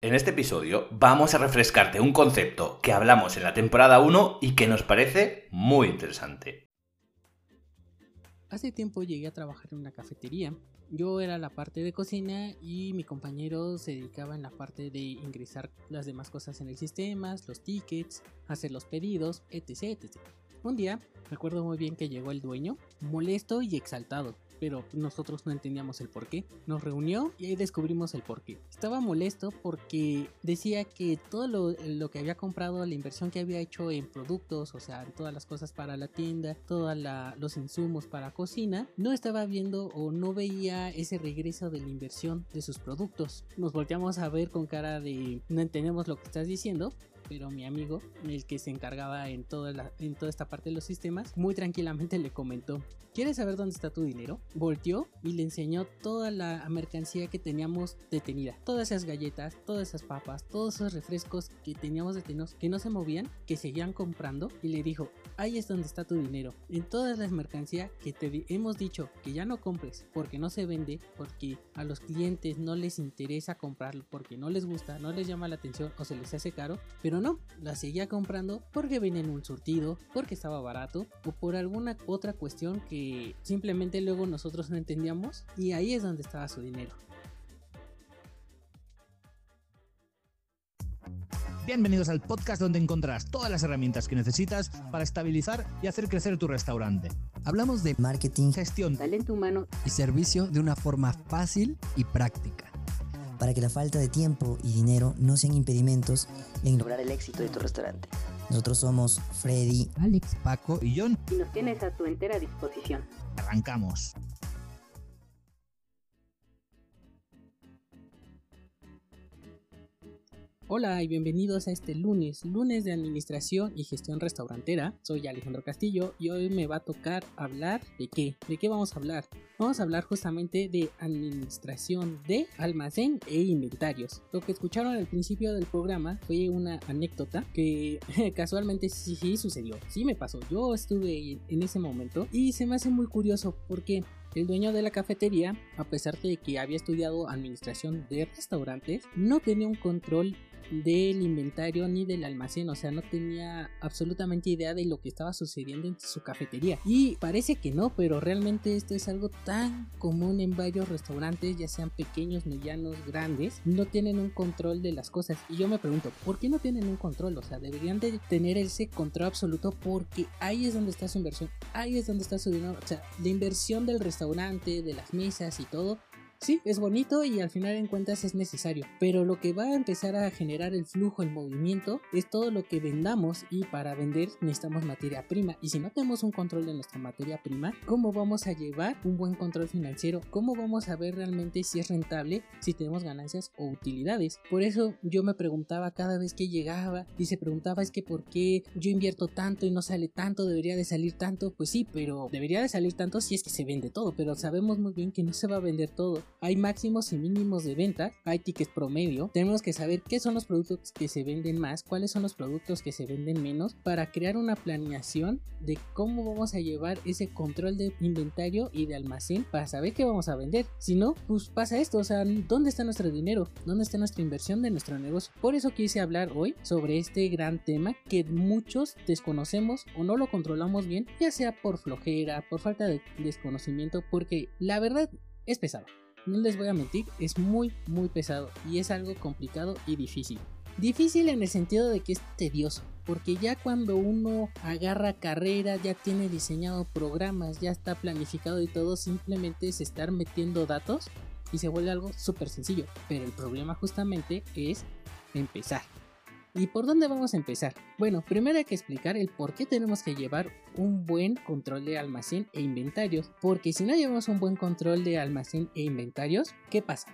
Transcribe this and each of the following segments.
En este episodio vamos a refrescarte un concepto que hablamos en la temporada 1 y que nos parece muy interesante. Hace tiempo llegué a trabajar en una cafetería. Yo era la parte de cocina y mi compañero se dedicaba en la parte de ingresar las demás cosas en el sistema, los tickets, hacer los pedidos, etc, etc. Un día, recuerdo muy bien que llegó el dueño, molesto y exaltado pero nosotros no entendíamos el por qué. Nos reunió y ahí descubrimos el por qué. Estaba molesto porque decía que todo lo, que había comprado, la inversión que había hecho en productos, o sea, todas las cosas para la tienda, todos los insumos para cocina, no estaba viendo o no veía ese regreso de la inversión de sus productos. Nos volteamos a ver con cara de no entendemos lo que estás diciendo, pero mi amigo, el que se encargaba en toda, esta parte de los sistemas, muy tranquilamente le comentó, ¿quieres saber dónde está tu dinero? Volteó y le enseñó toda la mercancía que teníamos detenida, todas esas galletas, todas esas papas, todos esos refrescos que teníamos detenidos, que no se movían, que seguían comprando, y le dijo, ahí es donde está tu dinero, en todas las mercancías que te hemos dicho que ya no compres porque no se vende, porque a los clientes no les interesa comprarlo, porque no les gusta, no les llama la atención o se les hace caro, pero no, la seguía comprando porque venía en un surtido, porque estaba barato o por alguna otra cuestión que simplemente luego nosotros no entendíamos y ahí es donde estaba su dinero. Bienvenidos al podcast donde encontrarás todas las herramientas que necesitas para estabilizar y hacer crecer tu restaurante. Hablamos de marketing, gestión, talento humano y servicio de una forma fácil y práctica para que la falta de tiempo y dinero no sean impedimentos en lograr el éxito de tu restaurante. Nosotros somos Freddy, Alex, Paco y John. Y nos tienes a tu entera disposición. Arrancamos. Hola y bienvenidos a este lunes, lunes de Administración y Gestión Restaurantera. Soy Alejandro Castillo y hoy me va a tocar hablar de qué. ¿De qué vamos a hablar? Vamos a hablar justamente de administración de almacén e inventarios. Lo que escucharon al principio del programa fue una anécdota que casualmente sí, sucedió. Sí me pasó. Yo estuve en ese momento y se me hace muy curioso porque el dueño de la cafetería, a pesar de que había estudiado administración de restaurantes, no tenía un control del inventario ni del almacén, o sea, no tenía absolutamente idea de lo que estaba sucediendo en su cafetería. Y parece que no, pero realmente esto es algo tan común en varios restaurantes, ya sean pequeños, medianos, grandes, no tienen un control de las cosas. Y yo me pregunto, ¿por qué no tienen un control? O sea, deberían de tener ese control absoluto porque ahí es donde está su inversión, ahí es donde está su dinero, o sea, la inversión del restaurante, de las mesas y todo, Sí, es bonito y al final en cuentas es necesario, pero lo que va a empezar a generar el flujo, el movimiento, es todo lo que vendamos y para vender necesitamos materia prima. Y si no tenemos un control de nuestra materia prima, ¿cómo vamos a llevar un buen control financiero? ¿Cómo vamos a ver realmente si es rentable, si tenemos ganancias o utilidades? Por eso yo me preguntaba cada vez que llegaba y se preguntaba es que por qué yo invierto tanto y no sale tanto, debería de salir tanto. Pues sí, pero debería de salir tanto si es que se vende todo, pero sabemos muy bien que no se va a vender todo hay máximos y mínimos de venta, hay tickets promedio, tenemos que saber qué son los productos que se venden más, cuáles son los productos que se venden menos, para crear una planeación de cómo vamos a llevar ese control de inventario y de almacén para saber qué vamos a vender. Si no, pues pasa esto, o sea, ¿dónde está nuestro dinero? ¿Dónde está nuestra inversión de nuestro negocio? Por eso quise hablar hoy sobre este gran tema que muchos desconocemos o no lo controlamos bien, ya sea por flojera, por falta de desconocimiento, porque la verdad es pesado no les voy a mentir, es muy muy pesado y es algo complicado y difícil. Difícil en el sentido de que es tedioso, porque ya cuando uno agarra carrera, ya tiene diseñado programas, ya está planificado y todo, simplemente es estar metiendo datos y se vuelve algo súper sencillo. Pero el problema justamente es empezar. ¿Y por dónde vamos a empezar? Bueno, primero hay que explicar el por qué tenemos que llevar un buen control de almacén e inventarios. Porque si no llevamos un buen control de almacén e inventarios, ¿qué pasa?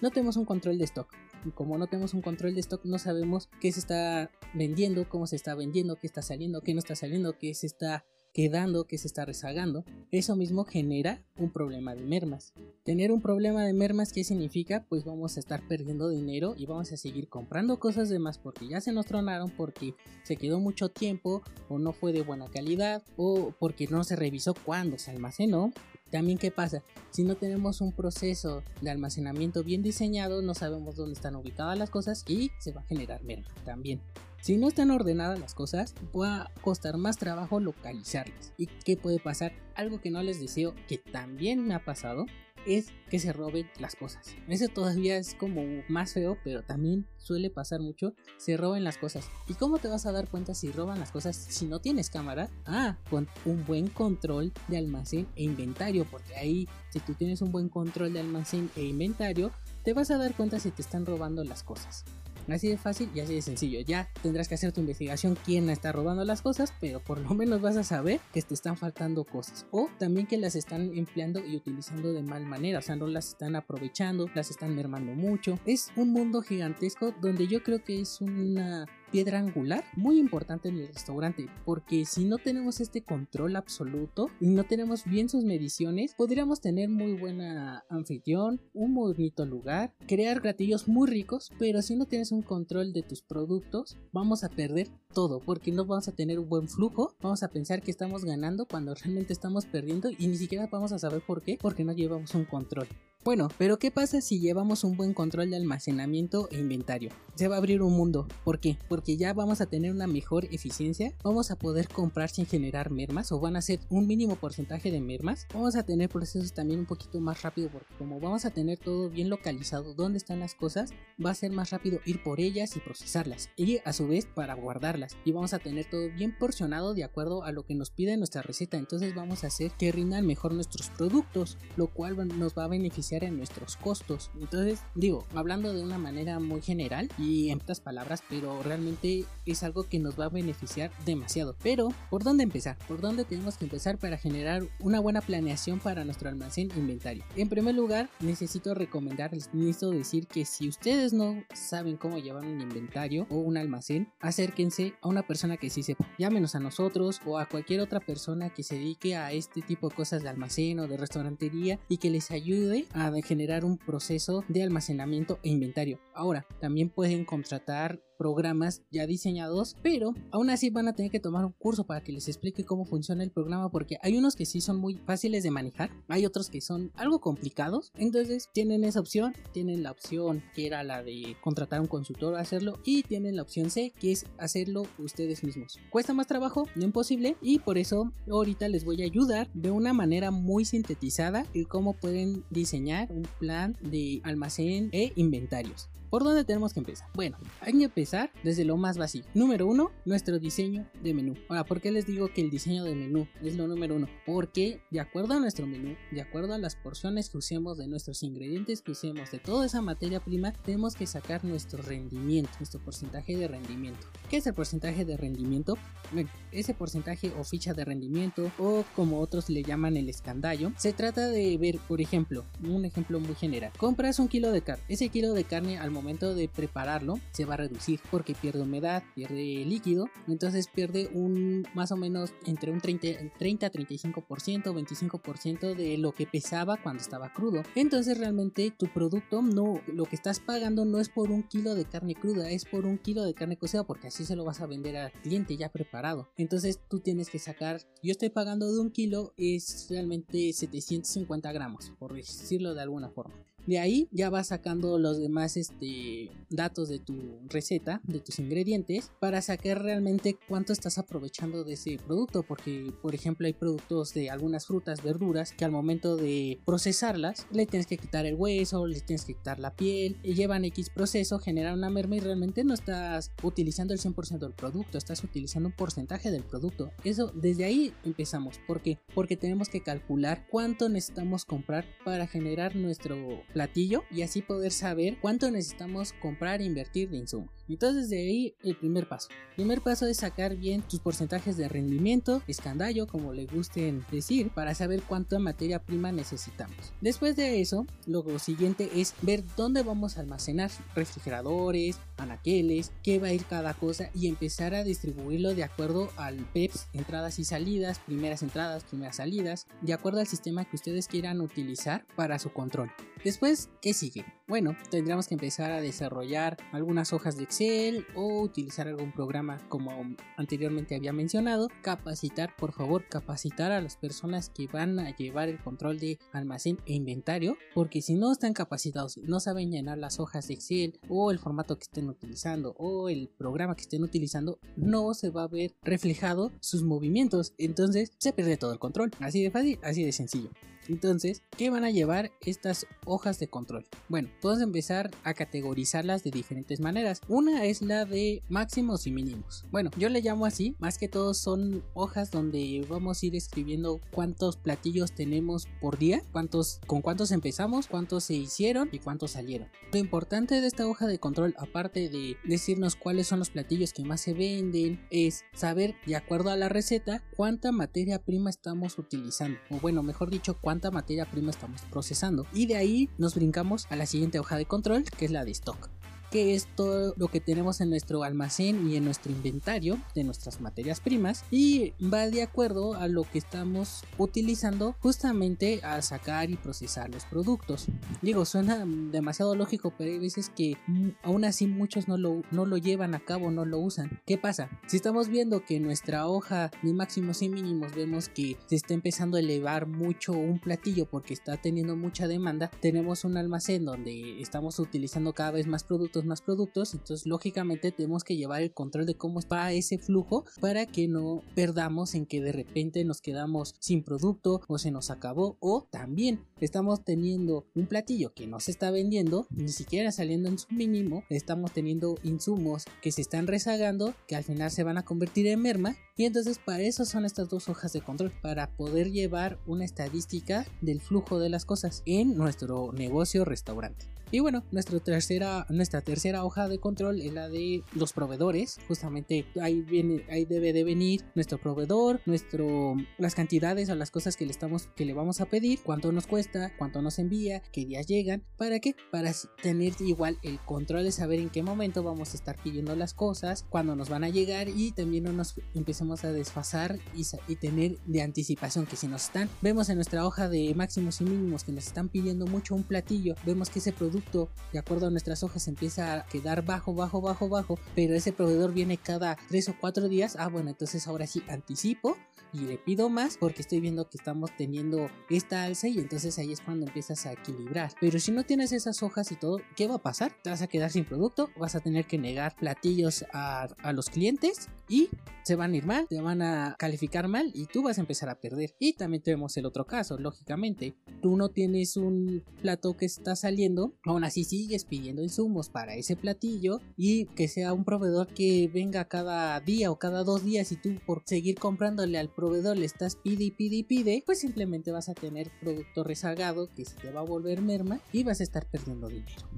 No tenemos un control de stock. Y como no tenemos un control de stock, no sabemos qué se está vendiendo, cómo se está vendiendo, qué está saliendo, qué no está saliendo, qué se está quedando, que se está rezagando, eso mismo genera un problema de mermas. Tener un problema de mermas, ¿qué significa? Pues vamos a estar perdiendo dinero y vamos a seguir comprando cosas de más porque ya se nos tronaron, porque se quedó mucho tiempo o no fue de buena calidad o porque no se revisó cuándo se almacenó también qué pasa, si no tenemos un proceso de almacenamiento bien diseñado, no sabemos dónde están ubicadas las cosas y se va a generar merma también. Si no están ordenadas las cosas, va a costar más trabajo localizarlas. ¿Y qué puede pasar? Algo que no les deseo, que también me ha pasado, es que se roben las cosas. Eso todavía es como más feo, pero también suele pasar mucho, se roben las cosas. ¿Y cómo te vas a dar cuenta si roban las cosas si no tienes cámara? Ah, con un buen control de almacén e inventario, porque ahí si tú tienes un buen control de almacén e inventario, te vas a dar cuenta si te están robando las cosas. Así de fácil y así de sencillo. Ya tendrás que hacer tu investigación quién está robando las cosas, pero por lo menos vas a saber que te están faltando cosas. O también que las están empleando y utilizando de mal manera. O sea, no las están aprovechando, las están mermando mucho. Es un mundo gigantesco donde yo creo que es una piedra angular muy importante en el restaurante, porque si no tenemos este control absoluto y no tenemos bien sus mediciones, podríamos tener muy buena anfitrión, un bonito lugar, crear platillos muy ricos, pero si no tienes un control de tus productos, vamos a perder todo, porque no vamos a tener un buen flujo, vamos a pensar que estamos ganando cuando realmente estamos perdiendo y ni siquiera vamos a saber por qué, porque no llevamos un control. Bueno, pero ¿qué pasa si llevamos un buen control de almacenamiento e inventario? Se va a abrir un mundo. ¿Por qué? Porque ya vamos a tener una mejor eficiencia, vamos a poder comprar sin generar mermas o van a ser un mínimo porcentaje de mermas. Vamos a tener procesos también un poquito más rápido porque como vamos a tener todo bien localizado dónde están las cosas, va a ser más rápido ir por ellas y procesarlas y a su vez para guardarlas y vamos a tener todo bien porcionado de acuerdo a lo que nos pide nuestra receta. Entonces vamos a hacer que rindan mejor nuestros productos, lo cual nos va a beneficiar en nuestros costos. Entonces, digo, hablando de una manera muy general y en otras palabras, pero realmente es algo que nos va a beneficiar demasiado. Pero, ¿por dónde empezar? ¿Por dónde tenemos que empezar para generar una buena planeación para nuestro almacén inventario? En primer lugar, necesito recomendarles, necesito decir que si ustedes no saben cómo llevar un inventario o un almacén, acérquense a una persona que sí sepa. Llámenos a nosotros o a cualquier otra persona que se dedique a este tipo de cosas de almacén o de restaurantería y que les ayude a de generar un proceso de almacenamiento e inventario. Ahora, también pueden contratar programas ya diseñados, pero aún así van a tener que tomar un curso para que les explique cómo funciona el programa porque hay unos que sí son muy fáciles de manejar, hay otros que son algo complicados, entonces tienen esa opción, tienen la opción que era la de contratar a un consultor a hacerlo y tienen la opción C que es hacerlo ustedes mismos. Cuesta más trabajo, no imposible y por eso ahorita les voy a ayudar de una manera muy sintetizada y cómo pueden diseñar un plan de almacén e inventarios. ¿Por dónde tenemos que empezar? Bueno, hay que empezar desde lo más básico. Número uno, nuestro diseño de menú. Ahora, ¿por qué les digo que el diseño de menú es lo número uno? Porque de acuerdo a nuestro menú, de acuerdo a las porciones que usemos, de nuestros ingredientes que usemos, de toda esa materia prima, tenemos que sacar nuestro rendimiento, nuestro porcentaje de rendimiento. ¿Qué es el porcentaje de rendimiento? Bueno, ese porcentaje o ficha de rendimiento o como otros le llaman el escandallo, se trata de ver, por ejemplo, un ejemplo muy general. Compras un kilo de carne. Ese kilo de carne al momento momento de prepararlo se va a reducir porque pierde humedad, pierde líquido, entonces pierde un más o menos entre un 30, 30 35%, 25% de lo que pesaba cuando estaba crudo. Entonces realmente tu producto no, lo que estás pagando no es por un kilo de carne cruda, es por un kilo de carne cocida porque así se lo vas a vender al cliente ya preparado. Entonces tú tienes que sacar, yo estoy pagando de un kilo, es realmente 750 gramos, por decirlo de alguna forma. De ahí ya vas sacando los demás este, datos de tu receta, de tus ingredientes, para sacar realmente cuánto estás aprovechando de ese producto. Porque, por ejemplo, hay productos de algunas frutas, verduras, que al momento de procesarlas, le tienes que quitar el hueso, le tienes que quitar la piel, y llevan X proceso, generan una merma y realmente no estás utilizando el 100% del producto, estás utilizando un porcentaje del producto. Eso, desde ahí empezamos. ¿Por qué? Porque tenemos que calcular cuánto necesitamos comprar para generar nuestro platillo y así poder saber cuánto necesitamos comprar e invertir de insumos. Entonces de ahí el primer paso. El primer paso es sacar bien tus porcentajes de rendimiento, escandallo, como le gusten decir, para saber cuánta materia prima necesitamos. Después de eso, lo siguiente es ver dónde vamos a almacenar refrigeradores, anaqueles, qué va a ir cada cosa y empezar a distribuirlo de acuerdo al PEPS, entradas y salidas, primeras entradas, primeras salidas, de acuerdo al sistema que ustedes quieran utilizar para su control. Después, ¿qué sigue? Bueno, tendríamos que empezar a desarrollar algunas hojas de Excel o utilizar algún programa como anteriormente había mencionado. Capacitar, por favor, capacitar a las personas que van a llevar el control de almacén e inventario, porque si no están capacitados, no saben llenar las hojas de Excel o el formato que estén utilizando o el programa que estén utilizando, no se va a ver reflejado sus movimientos, entonces se pierde todo el control. Así de fácil, así de sencillo. Entonces, ¿qué van a llevar estas hojas de control? Bueno, podemos empezar a categorizarlas de diferentes maneras. Una es la de máximos y mínimos. Bueno, yo le llamo así, más que todo son hojas donde vamos a ir escribiendo cuántos platillos tenemos por día, cuántos, con cuántos empezamos, cuántos se hicieron y cuántos salieron. Lo importante de esta hoja de control, aparte de decirnos cuáles son los platillos que más se venden, es saber, de acuerdo a la receta, cuánta materia prima estamos utilizando. O bueno, mejor dicho, cuánta materia prima estamos procesando. Y de ahí nos brincamos a la siguiente hoja de control, que es la de stock que es todo lo que tenemos en nuestro almacén y en nuestro inventario de nuestras materias primas y va de acuerdo a lo que estamos utilizando justamente a sacar y procesar los productos. Digo, suena demasiado lógico, pero hay veces que mm, aún así muchos no lo, no lo llevan a cabo, no lo usan. ¿Qué pasa? Si estamos viendo que nuestra hoja de máximos y mínimos vemos que se está empezando a elevar mucho un platillo porque está teniendo mucha demanda, tenemos un almacén donde estamos utilizando cada vez más productos más productos, entonces lógicamente tenemos que llevar el control de cómo va ese flujo para que no perdamos en que de repente nos quedamos sin producto o se nos acabó o también estamos teniendo un platillo que no se está vendiendo, ni siquiera saliendo en su mínimo, estamos teniendo insumos que se están rezagando, que al final se van a convertir en merma y entonces para eso son estas dos hojas de control, para poder llevar una estadística del flujo de las cosas en nuestro negocio restaurante. Y bueno, nuestra tercera, nuestra tercera hoja de control es la de los proveedores. Justamente ahí viene, ahí debe de venir nuestro proveedor, nuestro, las cantidades o las cosas que le estamos, que le vamos a pedir, cuánto nos cuesta, cuánto nos envía, qué días llegan, para qué, para tener igual el control de saber en qué momento vamos a estar pidiendo las cosas, cuándo nos van a llegar y también no nos empecemos a desfasar y, y tener de anticipación que si nos están, vemos en nuestra hoja de máximos y mínimos que nos están pidiendo mucho un platillo, vemos que ese producto de acuerdo a nuestras hojas, empieza a quedar bajo, bajo, bajo, bajo, pero ese proveedor viene cada 3 o 4 días, ah, bueno, entonces ahora sí anticipo y le pido más porque estoy viendo que estamos teniendo esta alza y entonces ahí es cuando empiezas a equilibrar. Pero si no tienes esas hojas y todo, ¿qué va a pasar? Te vas a quedar sin producto, vas a tener que negar platillos a, a los clientes y se van a ir mal, te van a calificar mal y tú vas a empezar a perder. Y también tenemos el otro caso, lógicamente, tú no tienes un plato que está saliendo, aún así sigues pidiendo insumos para ese platillo y que sea un proveedor que venga cada día o cada dos días y tú por seguir comprándole al proveedor le estás pide y pide y pide, pues simplemente vas a tener producto rezagado que se te va a volver merma y vas a estar perdiendo dinero.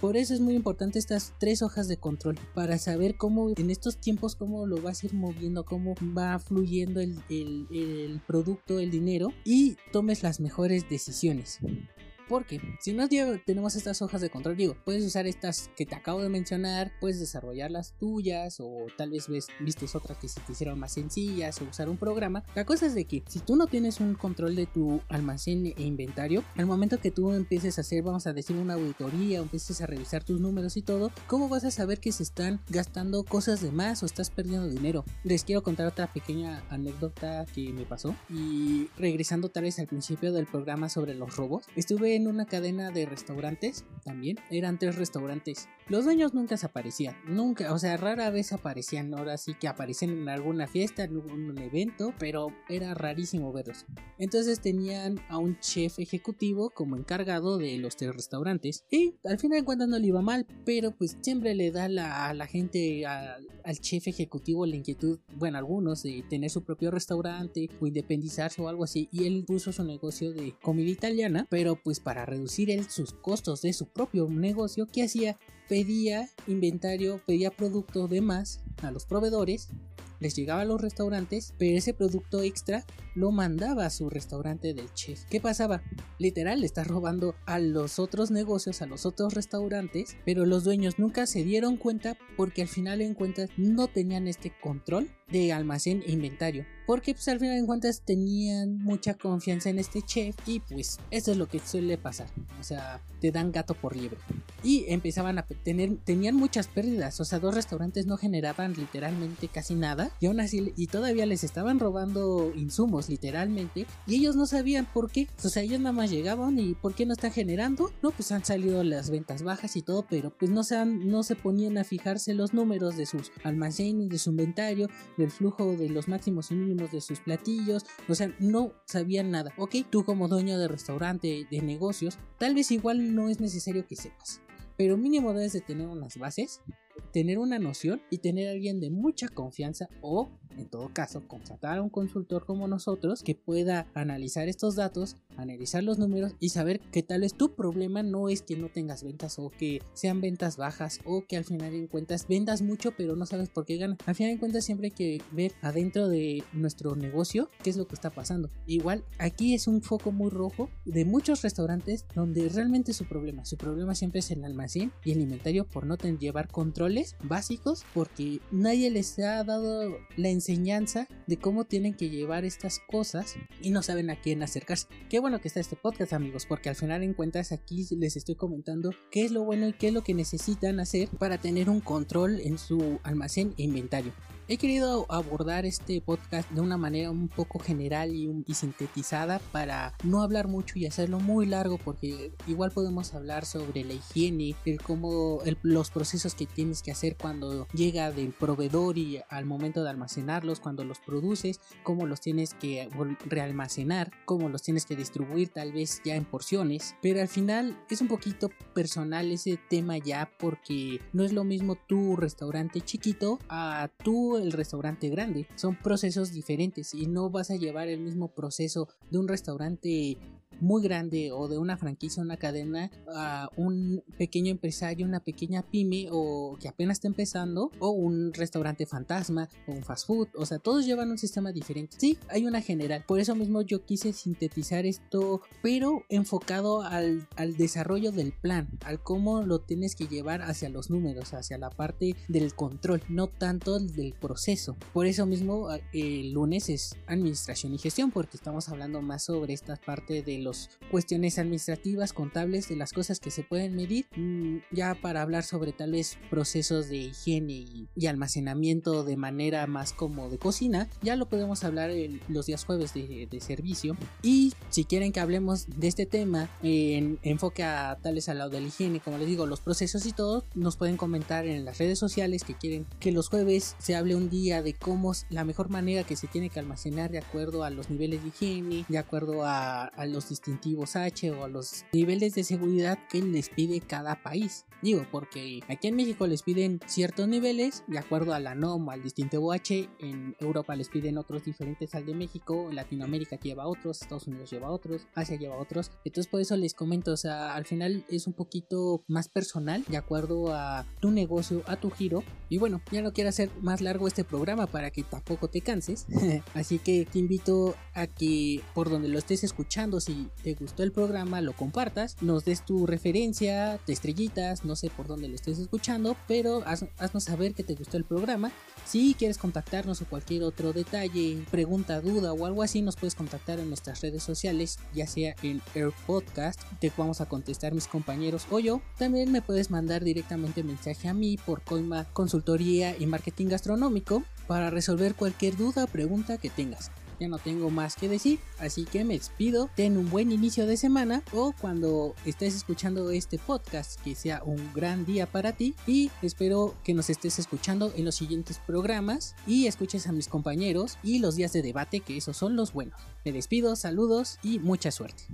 Por eso es muy importante estas tres hojas de control para saber cómo en estos tiempos cómo lo vas a ir moviendo, cómo va fluyendo el, el producto, el dinero y tomes las mejores decisiones. Porque si no tenemos estas hojas de control, digo, puedes usar estas que te acabo de mencionar, puedes desarrollar las tuyas o tal vez ves, vistes otras que se te hicieron más sencillas o usar un programa. La cosa es de que si tú no tienes un control de tu almacén e inventario, al momento que tú empieces a hacer, vamos a decir, una auditoría o empieces a revisar tus números y todo, ¿cómo vas a saber que se están gastando cosas de más o estás perdiendo dinero? Les quiero contar otra pequeña anécdota que me pasó y regresando tal vez al principio del programa sobre los robos, estuve en una cadena de restaurantes también. Eran tres restaurantes. Los dueños nunca se aparecían. Nunca, o sea, rara vez aparecían. Ahora sí que aparecen en alguna fiesta, en un evento, pero era rarísimo verlos. Entonces tenían a un chef ejecutivo como encargado de los tres restaurantes. Y al final de cuentas no le iba mal, pero pues siempre le da a la gente, al chef ejecutivo, la inquietud, bueno, algunos, de tener su propio restaurante o independizarse o algo así. Y él puso su negocio de comida italiana, pero pues para reducir sus costos de su propio negocio, ¿qué hacía? Pedía inventario, pedía producto de más a los proveedores, les llegaba a los restaurantes, pero ese producto extra lo mandaba a su restaurante del chef. ¿Qué pasaba? Literal, le está robando a los otros negocios, a los otros restaurantes, pero los dueños nunca se dieron cuenta porque al final en cuentas no tenían este control de almacén e inventario. porque pues al final de cuentas tenían mucha confianza en este chef y pues eso es lo que suele pasar, o sea, te dan gato por liebre. Y empezaban a tener, tenían muchas pérdidas, o sea, dos restaurantes no generaban literalmente casi nada y aún así, y todavía les estaban robando insumos literalmente y ellos no sabían por qué, o sea, ellos nada más llegaban y ¿por qué no están generando? No, pues han salido las ventas bajas y todo, pero pues no se, no se ponían a fijarse los números de sus almacenes, de su inventario, del flujo de los máximos y mínimos de sus platillos, o sea, no sabían nada. Ok, tú como dueño de restaurante, de negocios, tal vez igual no es necesario que sepas, pero mínimo debes de tener unas bases, tener una noción y tener a alguien de mucha confianza o en todo caso, contratar a un consultor como nosotros que pueda analizar estos datos, analizar los números y saber que tal vez tu problema no es que no tengas ventas o que sean ventas bajas o que al final en cuentas vendas mucho pero no sabes por qué ganas. Al final en cuentas siempre hay que ver adentro de nuestro negocio qué es lo que está pasando. Igual aquí es un foco muy rojo de muchos restaurantes donde realmente su problema, su problema siempre es el almacén y el inventario por no tener, llevar controles básicos porque nadie les ha dado la enseñanza de cómo tienen que llevar estas cosas y no saben a quién acercarse. Qué bueno que está este podcast amigos, porque al final en cuentas aquí les estoy comentando qué es lo bueno y qué es lo que necesitan hacer para tener un control en su almacén e inventario. He querido abordar este podcast de una manera un poco general y, sintetizada para no hablar mucho y hacerlo muy largo porque igual podemos hablar sobre la higiene, el cómo los procesos que tienes que hacer cuando llega del proveedor y al momento de almacenarlos, cuando los produces, cómo los tienes que realmacenar, cómo los tienes que distribuir tal vez ya en porciones, pero al final es un poquito personal ese tema ya porque no es lo mismo tu restaurante chiquito a tu el restaurante grande. Son procesos diferentes y no vas a llevar el mismo proceso de un restaurante muy grande o de una franquicia, una cadena, a un pequeño empresario, una pequeña pyme o que apenas está empezando, o un restaurante fantasma, o un fast food, o sea, todos llevan un sistema diferente. Sí, hay una general, por eso mismo yo quise sintetizar esto, pero enfocado al, al desarrollo del plan, al cómo lo tienes que llevar hacia los números, hacia la parte del control, no tanto del proceso. Por eso mismo el lunes es administración y gestión, porque estamos hablando más sobre esta parte del las cuestiones administrativas, contables, de las cosas que se pueden medir, mm, ya para hablar sobre tal vez procesos de higiene y, almacenamiento de manera más como de cocina, ya lo podemos hablar en los días jueves de, servicio. Y si quieren que hablemos de este tema en enfoque a tales al lado de la higiene, como les digo, los procesos y todo, nos pueden comentar en las redes sociales que quieren que los jueves se hable un día de cómo la mejor manera que se tiene que almacenar de acuerdo a los niveles de higiene, de acuerdo a, a los distintivos H o a los niveles de seguridad que les pide cada país. Digo, porque aquí en México les piden ciertos niveles de acuerdo a la NOM, al distintivo H, en Europa les piden otros diferentes al de México, en Latinoamérica lleva otros, Estados Unidos lleva otros, Asia lleva otros. Entonces por eso les comento, o sea, al final es un poquito más personal de acuerdo a tu negocio, a tu giro. Y bueno, ya no quiero hacer más largo este programa para que tampoco te canses. Así que te invito a que por donde lo estés escuchando, si te gustó el programa, lo compartas, nos des tu referencia, de estrellitas, no sé por dónde lo estés escuchando, pero haznos saber que te gustó el programa. Si quieres contactarnos o cualquier otro detalle, pregunta, duda o algo así, nos puedes contactar en nuestras redes sociales, ya sea en Air Podcast, te vamos a contestar mis compañeros o yo. También me puedes mandar directamente mensaje a mí por Coima Consultoría y Marketing Gastronómico para resolver cualquier duda o pregunta que tengas ya no tengo más que decir, así que me despido, ten un buen inicio de semana o cuando estés escuchando este podcast que sea un gran día para ti y espero que nos estés escuchando en los siguientes programas y escuches a mis compañeros y los días de debate que esos son los buenos. Me despido, saludos y mucha suerte.